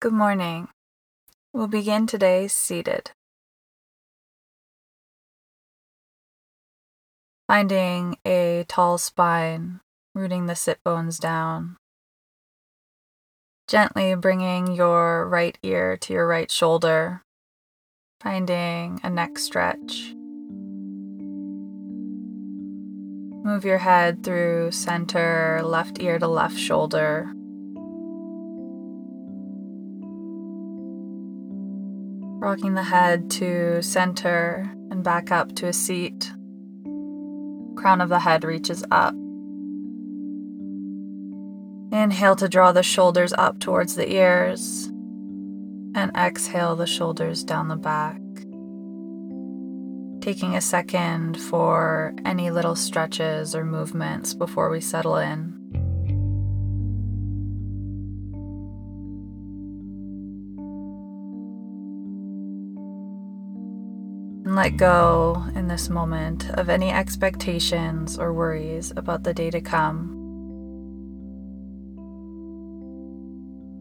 Good morning. We'll begin today seated. Finding a tall spine, rooting the sit bones down. Gently bringing your right ear to your right shoulder, finding a neck stretch. Move your head through center, left ear to left shoulder. Rocking the head to center and back up to a seat. Crown of the head reaches up. Inhale to draw the shoulders up towards the ears. And exhale the shoulders down the back. Taking a second for any little stretches or movements before we settle in. Let go in this moment of any expectations or worries about the day to come.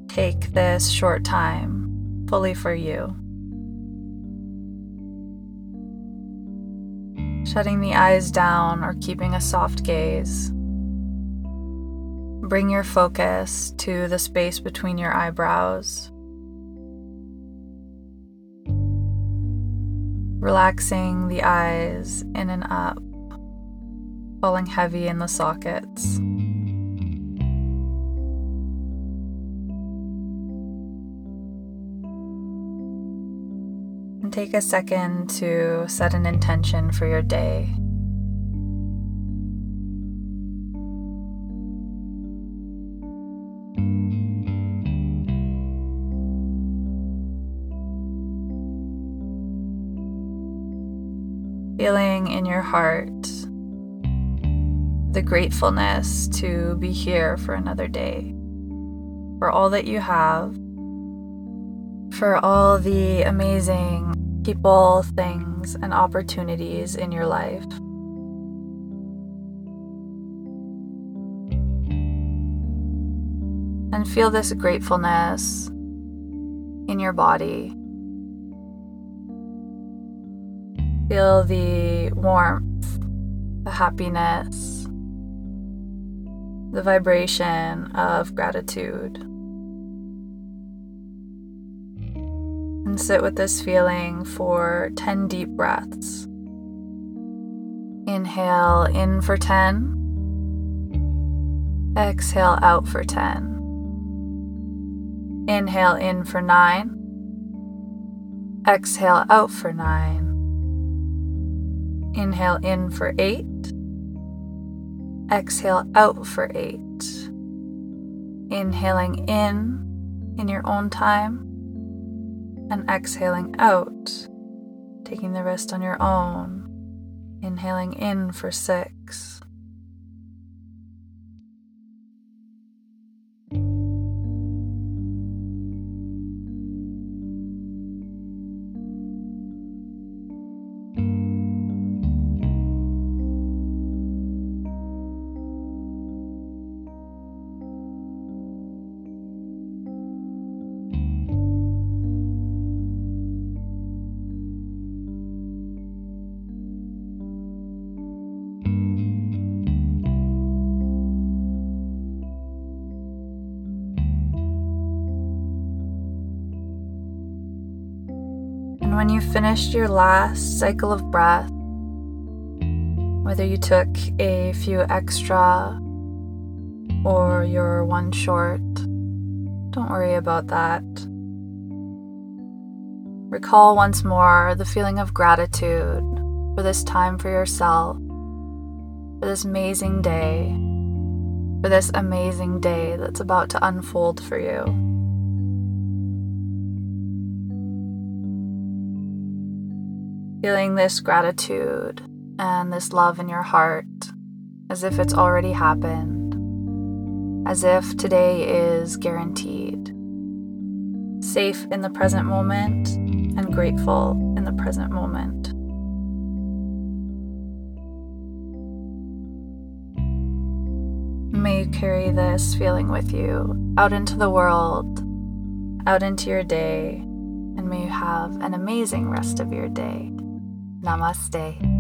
Take this short time fully for you. Shutting the eyes down or keeping a soft gaze. Bring your focus to the space between your eyebrows. Relaxing the eyes in and up, falling heavy in the sockets. And take a second to set an intention for your day. Feeling in your heart the gratefulness to be here for another day, for all that you have, for all the amazing people, things, and opportunities in your life. And feel this gratefulness in your body Feel the warmth, the happiness, the vibration of gratitude. And sit with this feeling for 10 deep breaths. Inhale in for 10. Exhale out for 10. Inhale in for 9. Exhale out for 9. Inhale in for eight. Exhale out for eight. Inhaling in in your own time and exhaling out, taking the rest on your own. Inhaling in for six. When you finished your last cycle of breath, whether you took a few extra or you're one short, don't worry about that. Recall once more the feeling of gratitude for this time for yourself, for this amazing day, for this amazing day that's about to unfold for you. Feeling this gratitude and this love in your heart as if it's already happened, as if today is guaranteed. Safe in the present moment and grateful in the present moment. May you carry this feeling with you out into the world out into your day, and may you have an amazing rest of your day. Namaste.